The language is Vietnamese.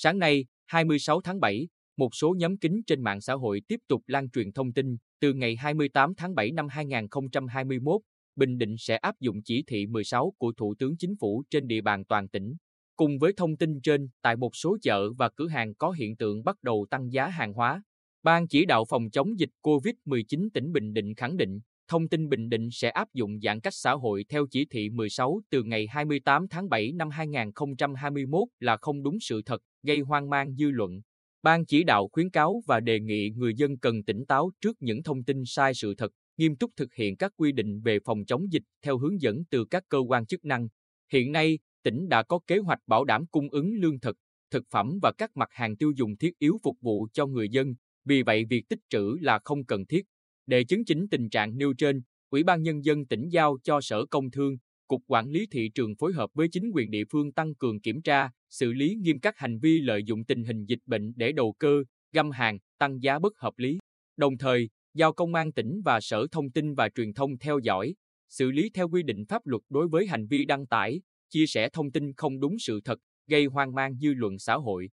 Sáng nay, 26 tháng 7, một số nhóm kính trên mạng xã hội tiếp tục lan truyền thông tin từ ngày 28 tháng 7 năm 2021, Bình Định sẽ áp dụng chỉ thị 16 của Thủ tướng Chính phủ trên địa bàn toàn tỉnh. Cùng với thông tin trên, tại một số chợ và cửa hàng có hiện tượng bắt đầu tăng giá hàng hóa. Ban chỉ đạo phòng chống dịch COVID-19 tỉnh Bình Định khẳng định, thông tin Bình Định sẽ áp dụng giãn cách xã hội theo chỉ thị 16 từ ngày 28 tháng 7 năm 2021 là không đúng sự thật, gây hoang mang dư luận. Ban chỉ đạo khuyến cáo và đề nghị người dân cần tỉnh táo trước những thông tin sai sự thật, nghiêm túc thực hiện các quy định về phòng chống dịch theo hướng dẫn từ các cơ quan chức năng. Hiện nay, tỉnh đã có kế hoạch bảo đảm cung ứng lương thực, thực phẩm và các mặt hàng tiêu dùng thiết yếu phục vụ cho người dân, vì vậy việc tích trữ là không cần thiết. Để chứng chỉnh tình trạng nêu trên, Ủy ban Nhân dân tỉnh giao cho Sở Công Thương, Cục Quản lý Thị trường phối hợp với chính quyền địa phương tăng cường kiểm tra, xử lý nghiêm các hành vi lợi dụng tình hình dịch bệnh để đầu cơ, găm hàng, tăng giá bất hợp lý. Đồng thời, giao Công an tỉnh và Sở Thông tin và Truyền thông theo dõi, xử lý theo quy định pháp luật đối với hành vi đăng tải, chia sẻ thông tin không đúng sự thật, gây hoang mang dư luận xã hội.